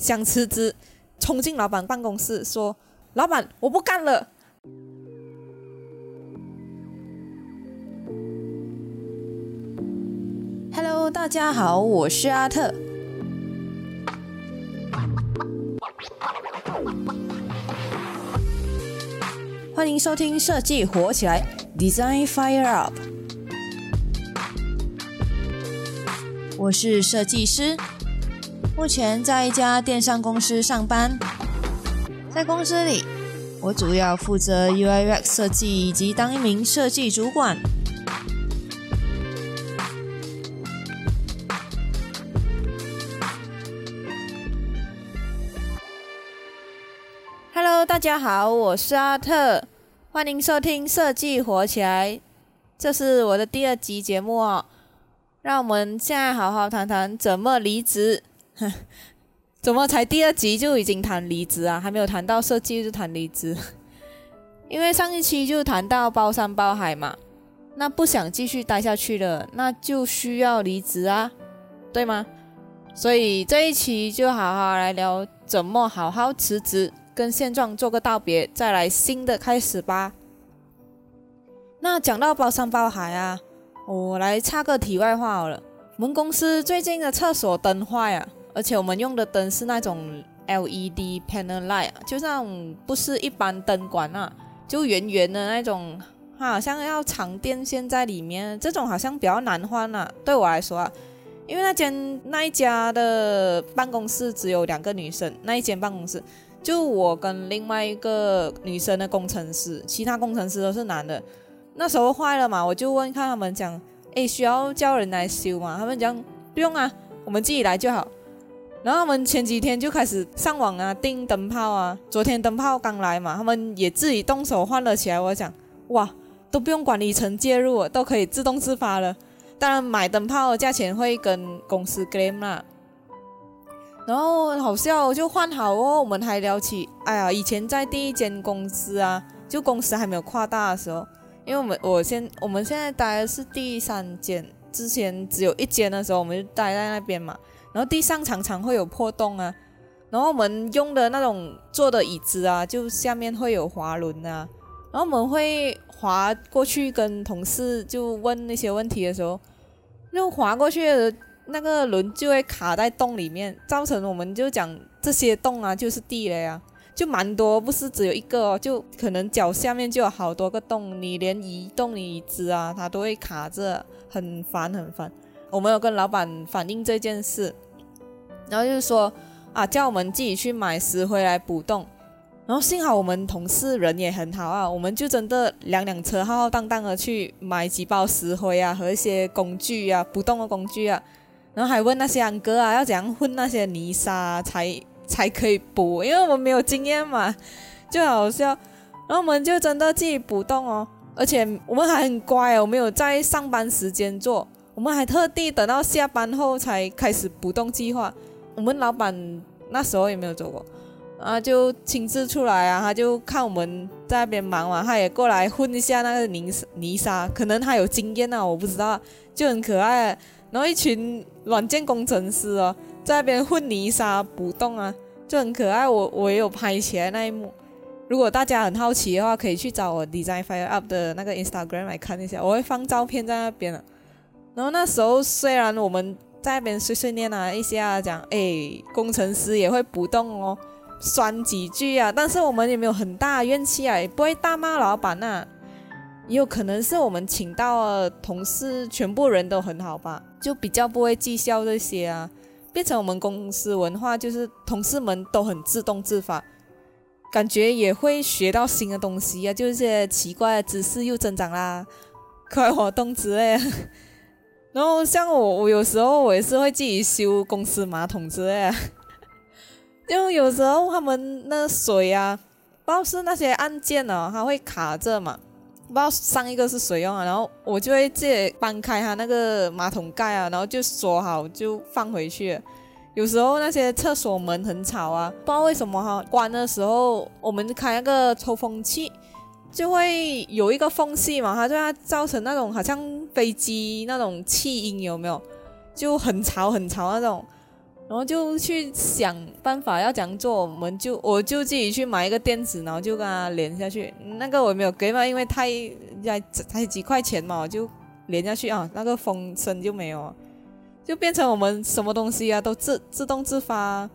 想辞职，冲进老板办公室说：“老板，我不干了。” Hello，大家好，我是阿特。欢迎收听设计火起来，Design Fire Up。我是设计师，目前在一家电商公司上班。在公司里，我主要负责 UI/UX 设计以及当一名设计主管。Hello，大家好，我是阿特，欢迎收听设计火起来。这是我的第二集节目哦。让我们现在好好谈谈怎么离职。怎么才第二集就已经谈离职啊？还没有谈到设计就谈离职？因为上一期就谈到包山包海嘛，那不想继续待下去了，那就需要离职啊，对吗？所以这一期就好好来聊怎么好好辞职，跟现状做个道别，再来新的开始吧。那讲到包山包海啊。我来插个题外话好了，我们公司最近的厕所灯坏啊，而且我们用的灯是那种 LED panel light，就像不是一般灯管啊，就圆圆的那种，好像要藏电线在里面，这种好像比较难换啊。对我来说啊，因为那间那一家的办公室只有两个女生，那一间办公室就我跟另外一个女生的工程师，其他工程师都是男的。那时候坏了嘛，我就问看他们讲，诶，需要叫人来修吗？他们讲不用啊，我们自己来就好。然后他们前几天就开始上网啊订灯泡啊，昨天灯泡刚来嘛，他们也自己动手换了起来。我讲哇，都不用管理层介入，都可以自动自发了。当然买灯泡的价钱会跟公司 claim 啦。然后好笑，就换好哦，我们还聊起，哎呀，以前在第一间公司啊，就公司还没有扩大的时候。因为我们我现我们现在待的是第三间，之前只有一间的时候，我们就待在那边嘛。然后地上常常会有破洞啊，然后我们用的那种坐的椅子啊，就下面会有滑轮啊。然后我们会滑过去跟同事就问那些问题的时候，就滑过去的那个轮就会卡在洞里面，造成我们就讲这些洞啊就是地雷啊。就蛮多，不是只有一个哦，就可能脚下面就有好多个洞，你连移动椅子啊，它都会卡着，很烦很烦。我们有跟老板反映这件事，然后就是说啊，叫我们自己去买石灰来补洞。然后幸好我们同事人也很好啊，我们就真的两辆车浩浩荡荡的去买几包石灰啊和一些工具啊，补洞的工具啊，然后还问那些安哥啊，要怎样混那些泥沙才。才可以补，因为我们没有经验嘛，就好笑。然后我们就真的自己补洞哦，而且我们还很乖哦，我们有在上班时间做，我们还特地等到下班后才开始补洞计划。我们老板那时候也没有做过，啊，就亲自出来啊，他就看我们在那边忙嘛，他也过来混一下那个泥泥沙，可能他有经验啊，我不知道，就很可爱。然后一群软件工程师哦。在那边混泥沙补洞啊，就很可爱。我我也有拍起来那一幕。如果大家很好奇的话，可以去找我 Design Fire Up 的那个 Instagram 来看一下，我会放照片在那边了。然后那时候虽然我们在那边碎碎念啊一下讲，哎，工程师也会不动哦，酸几句啊，但是我们也没有很大怨气啊，也不会大骂老板呐。也有可能是我们请到同事全部人都很好吧，就比较不会计较这些啊。变成我们公司文化，就是同事们都很自动自发，感觉也会学到新的东西啊，就是些奇怪的知识又增长啦，课外活动之类。然后像我，我有时候我也是会自己修公司马桶之类，因为有时候他们那水啊，不知道是那些按键哦，它会卡着嘛。不知道上一个是谁用啊，然后我就会自己搬开它那个马桶盖啊，然后就锁好就放回去。有时候那些厕所门很吵啊，不知道为什么哈，关的时候我们开那个抽风器就会有一个缝隙嘛，它就要造成那种好像飞机那种气音有没有？就很吵很吵那种。然后就去想办法要怎样做，我们就我就自己去买一个电子，然后就跟它连下去。那个我没有给嘛，因为太才才几块钱嘛，我就连下去啊，那个风声就没有，就变成我们什么东西啊都自自动自发。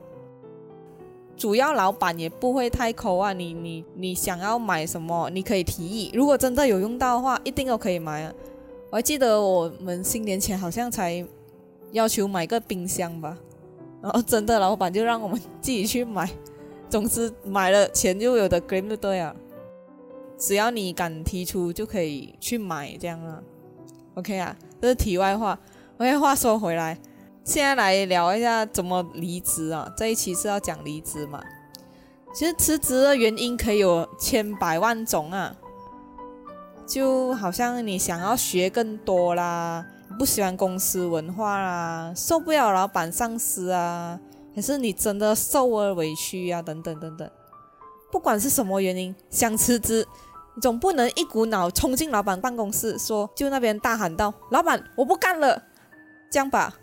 主要老板也不会太抠啊，你你你想要买什么，你可以提议，如果真的有用到的话，一定都可以买啊。我还记得我们新年前好像才要求买个冰箱吧。然后真的，老板就让我们自己去买，总之买了钱就有的 claim 就对了，只要你敢提出就可以去买这样啊。OK 啊，这是题外话。OK，话说回来，现在来聊一下怎么离职啊。这一期是要讲离职嘛？其实辞职的原因可以有千百万种啊，就好像你想要学更多啦。不喜欢公司文化啦，受不了老板上司啊，还是你真的受了委屈啊？等等等等，不管是什么原因想辞职，你总不能一股脑冲进老板办公室，说就那边大喊道：“老板，我不干了！”这样吧，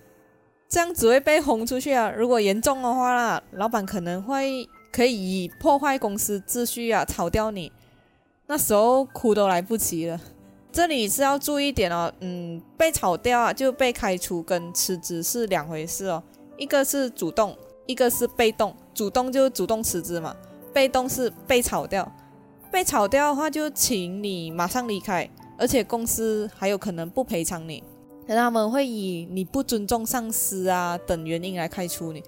这样只会被轰出去啊。如果严重的话啦，老板可能会可以以破坏公司秩序啊炒掉你，那时候哭都来不及了。这里是要注意一点哦，嗯，被炒掉啊，就被开除跟辞职是两回事哦，一个是主动，一个是被动。主动就主动辞职嘛，被动是被炒掉。被炒掉的话，就请你马上离开，而且公司还有可能不赔偿你，他们会以你不尊重上司啊等原因来开除你，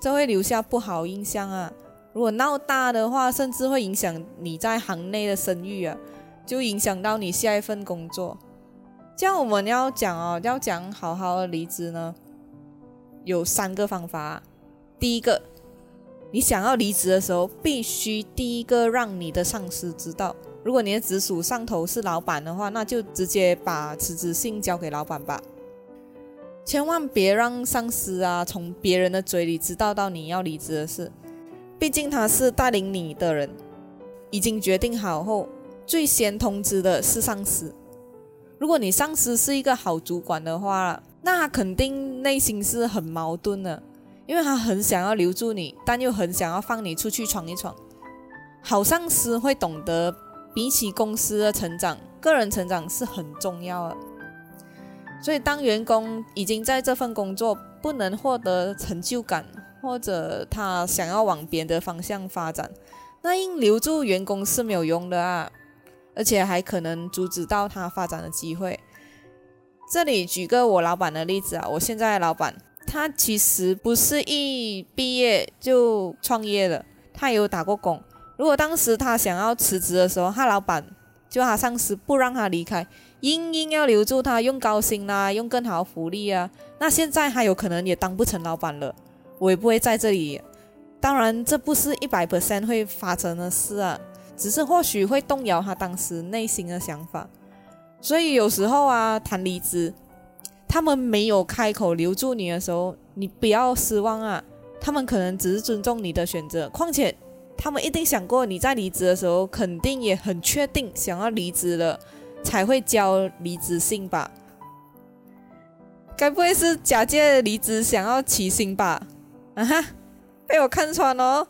这会留下不好印象啊。如果闹大的话，甚至会影响你在行内的声誉啊。就影响到你下一份工作，这样我们要讲哦，要讲好好的离职呢，有三个方法。第一个，你想要离职的时候，必须第一个让你的上司知道。如果你的直属上头是老板的话，那就直接把辞职信交给老板吧，千万别让上司啊从别人的嘴里知道到你要离职的事。毕竟他是带领你的人，已经决定好后。最先通知的是上司。如果你上司是一个好主管的话，那他肯定内心是很矛盾的，因为他很想要留住你，但又很想要放你出去闯一闯。好上司会懂得，比起公司的成长，个人成长是很重要的。所以，当员工已经在这份工作不能获得成就感，或者他想要往别的方向发展，那应留住员工是没有用的啊。而且还可能阻止到他发展的机会。这里举个我老板的例子啊，我现在的老板，他其实不是一毕业就创业的，他有打过工。如果当时他想要辞职的时候，他老板就他上司不让他离开，硬硬要留住他，用高薪啦，用更好的福利啊，那现在他有可能也当不成老板了，我也不会在这里。当然，这不是一百 percent 会发生的事啊。只是或许会动摇他当时内心的想法，所以有时候啊，谈离职，他们没有开口留住你的时候，你不要失望啊。他们可能只是尊重你的选择，况且他们一定想过你在离职的时候，肯定也很确定想要离职了，才会交离职信吧？该不会是假借离职想要起薪吧？啊哈，被我看穿了。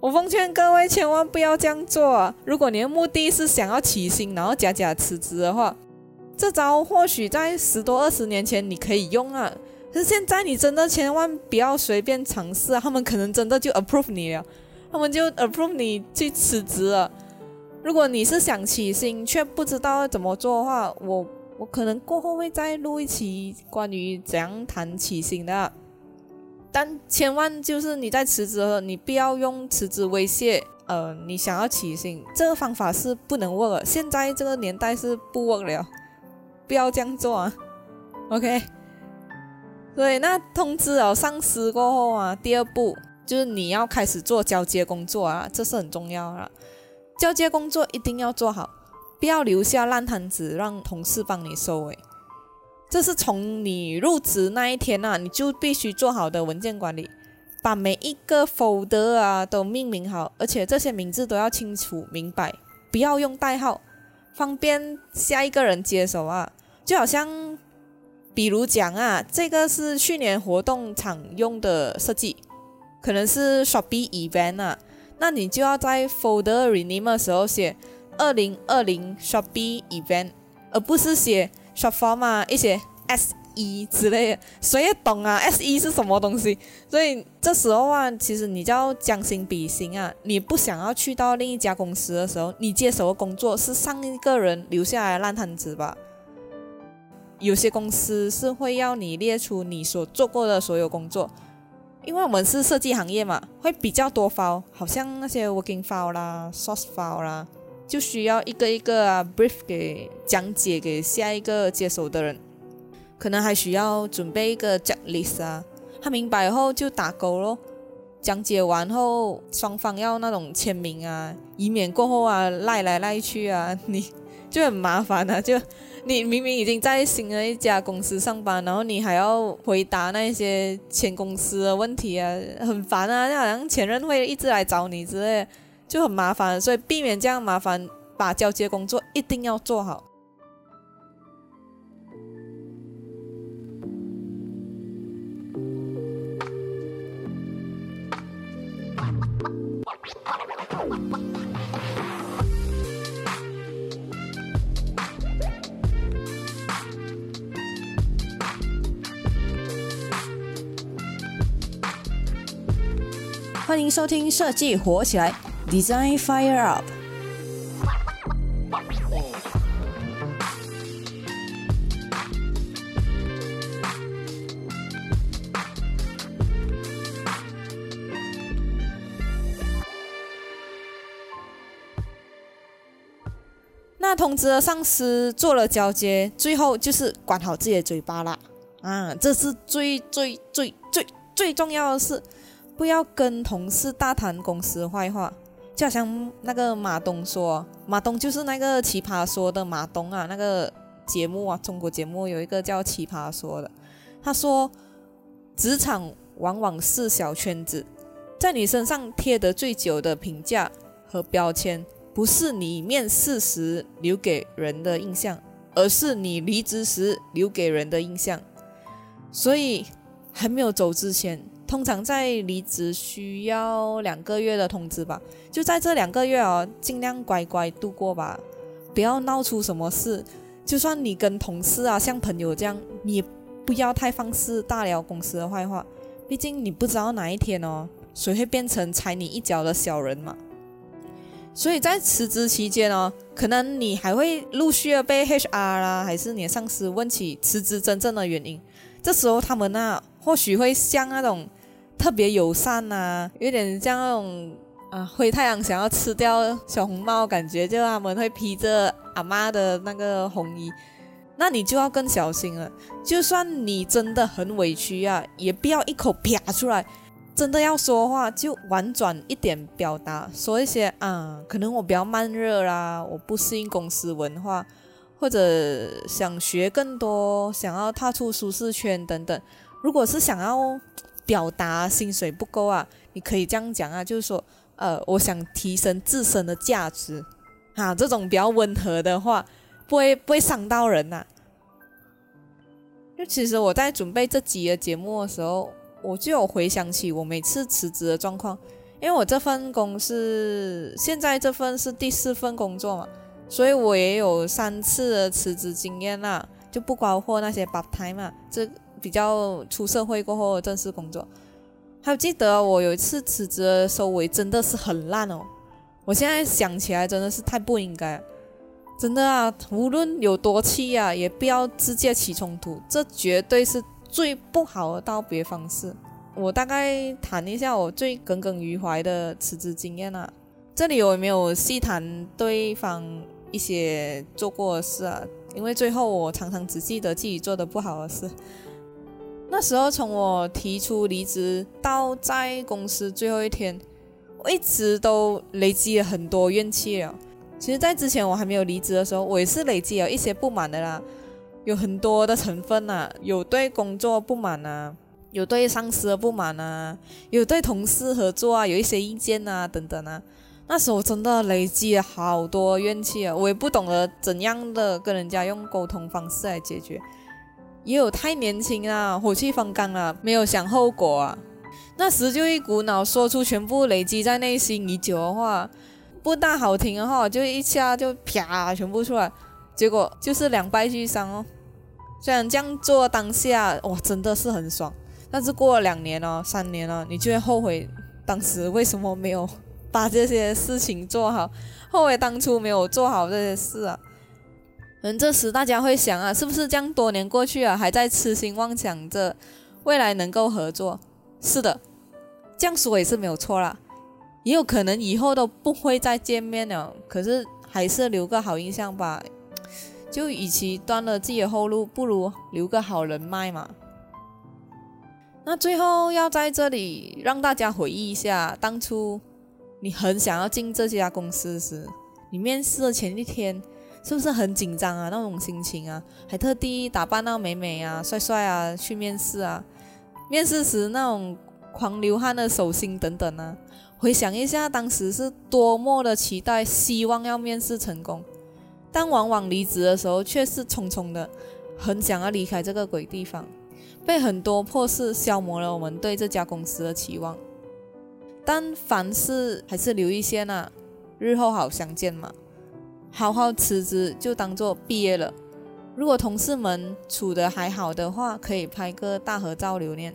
我奉劝各位千万不要这样做。如果你的目的是想要起薪，然后假假辞职的话，这招或许在十多二十年前你可以用啊。可是现在你真的千万不要随便尝试啊！他们可能真的就 approve 你了，他们就 approve 你去辞职了。如果你是想起薪却不知道怎么做的话，我我可能过后会再录一期关于怎样谈起薪的。但千万就是你在辞职后，你不要用辞职威胁。呃，你想要起薪，这个方法是不能 work。现在这个年代是不握了，不要这样做啊。OK。所以那通知了上司过后啊，第二步就是你要开始做交接工作啊，这是很重要啊。交接工作一定要做好，不要留下烂摊子让同事帮你收尾。这是从你入职那一天啊，你就必须做好的文件管理，把每一个 fold 啊都命名好，而且这些名字都要清楚明白，不要用代号，方便下一个人接手啊。就好像比如讲啊，这个是去年活动场用的设计，可能是 Shopee event 啊，那你就要在 folder rename 的时候写二零二零 Shopee event，而不是写 Shopform 嘛一些 S E 之类的，谁也懂啊 S E 是什么东西？所以这时候啊，其实你就要将心比心啊。你不想要去到另一家公司的时候，你接手的工作是上一个人留下来的烂摊子吧？有些公司是会要你列出你所做过的所有工作，因为我们是设计行业嘛，会比较多发好像那些 working file 啦、source file 啦，就需要一个一个啊 brief 给讲解给下一个接手的人。可能还需要准备一个 checklist 啊，他明白后就打勾咯。讲解完后，双方要那种签名啊，以免过后啊赖来赖去啊，你就很麻烦啊。就你明明已经在新的一家公司上班，然后你还要回答那些前公司的问题啊，很烦啊。就好像前任会一直来找你之类，就很麻烦。所以避免这样麻烦，把交接工作一定要做好。收听设计火起来，Design Fire Up。那通知了上司，做了交接，最后就是管好自己的嘴巴啦。啊，这是最最最最最重要的事。不要跟同事大谈公司坏话，就好像那个马东说，马东就是那个奇葩说的马东啊，那个节目啊，中国节目有一个叫奇葩说的，他说，职场往往是小圈子，在你身上贴得最久的评价和标签，不是你面试时留给人的印象，而是你离职时留给人的印象，所以还没有走之前。通常在离职需要两个月的通知吧，就在这两个月哦，尽量乖乖度过吧，不要闹出什么事。就算你跟同事啊像朋友这样，你也不要太放肆大聊公司的坏话，毕竟你不知道哪一天哦，谁会变成踩你一脚的小人嘛。所以在辞职期间哦，可能你还会陆续的被 HR 啦，还是你的上司问起辞职真正的原因，这时候他们那或许会像那种。特别友善呐，有点像那种啊灰太阳想要吃掉小红帽，感觉就他们会披着阿妈的那个红衣，那你就要更小心了。就算你真的很委屈啊，也不要一口啪出来。真的要说话，就婉转一点表达，说一些啊，可能我比较慢热啦，我不适应公司文化，或者想学更多，想要踏出舒适圈等等。如果是想要。表达薪水不够啊，你可以这样讲啊，就是说，呃，我想提升自身的价值，啊，这种比较温和的话，不会不会伤到人呐。就其实我在准备这集的节目的时候，我就有回想起我每次辞职的状况，因为我这份工是现在这份是第四份工作嘛，所以我也有三次的辞职经验啦，就不包括那些 part time 嘛，这。比较出社会过后正式工作，还有记得我有一次辞职收尾真的是很烂哦。我现在想起来真的是太不应该，真的啊，无论有多气啊，也不要直接起冲突，这绝对是最不好的道别方式。我大概谈一下我最耿耿于怀的辞职经验啊，这里我没有细谈对方一些做过的事啊，因为最后我常常只记得自己做的不好的事。那时候从我提出离职到在公司最后一天，我一直都累积了很多怨气了。其实，在之前我还没有离职的时候，我也是累积了一些不满的啦，有很多的成分呐，有对工作不满啊，有对上司的不满啊，有对同事合作啊有一些意见啊等等啊。那时候真的累积了好多怨气啊，我也不懂得怎样的跟人家用沟通方式来解决。也有太年轻啊，火气方刚啊，没有想后果啊。那时就一股脑说出全部累积在内心已久的话，不大好听的话，就一下就啪全部出来，结果就是两败俱伤哦。虽然这样做当下哇真的是很爽，但是过了两年哦、三年了，你就会后悔当时为什么没有把这些事情做好，后悔当初没有做好这些事啊。嗯，这时大家会想啊，是不是这样多年过去了，还在痴心妄想着未来能够合作？是的，这样说也是没有错啦。也有可能以后都不会再见面了，可是还是留个好印象吧。就与其断了自己的后路，不如留个好人脉嘛。那最后要在这里让大家回忆一下，当初你很想要进这家公司时，你面试的前一天。是不是很紧张啊？那种心情啊，还特地打扮到美美啊、帅帅啊去面试啊。面试时那种狂流汗的手心等等啊，回想一下当时是多么的期待，希望要面试成功，但往往离职的时候却是匆匆的，很想要离开这个鬼地方，被很多破事消磨了我们对这家公司的期望。但凡事还是留一线啊，日后好相见嘛。好好辞职就当做毕业了。如果同事们处得还好的话，可以拍个大合照留念。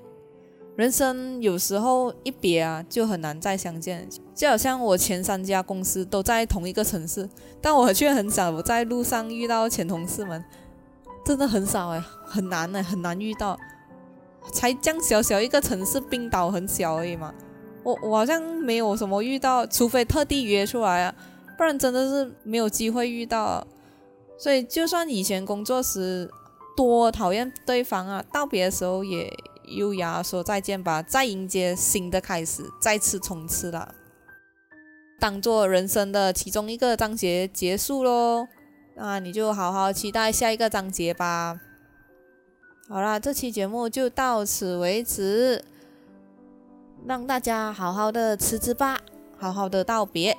人生有时候一别啊，就很难再相见。就好像我前三家公司都在同一个城市，但我却很少在路上遇到前同事们，真的很少哎，很难哎，很难遇到。才这样小小一个城市，冰岛很小而已嘛。我我好像没有什么遇到，除非特地约出来啊。不然真的是没有机会遇到，所以就算以前工作时多讨厌对方啊，道别的时候也优雅说再见吧，再迎接新的开始，再次冲刺了，当做人生的其中一个章节结束喽。那你就好好期待下一个章节吧。好啦，这期节目就到此为止，让大家好好的辞职吧，好好的道别。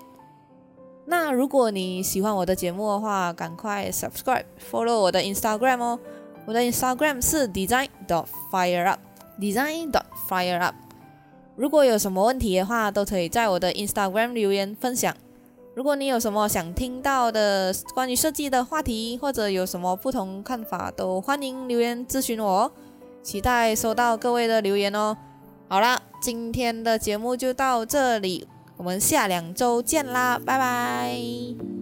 那如果你喜欢我的节目的话，赶快 subscribe follow 我的 Instagram 哦。我的 Instagram 是 design dot fire up design dot fire up。如果有什么问题的话，都可以在我的 Instagram 留言分享。如果你有什么想听到的关于设计的话题，或者有什么不同看法，都欢迎留言咨询我哦。期待收到各位的留言哦。好了，今天的节目就到这里。我们下两周见啦，拜拜。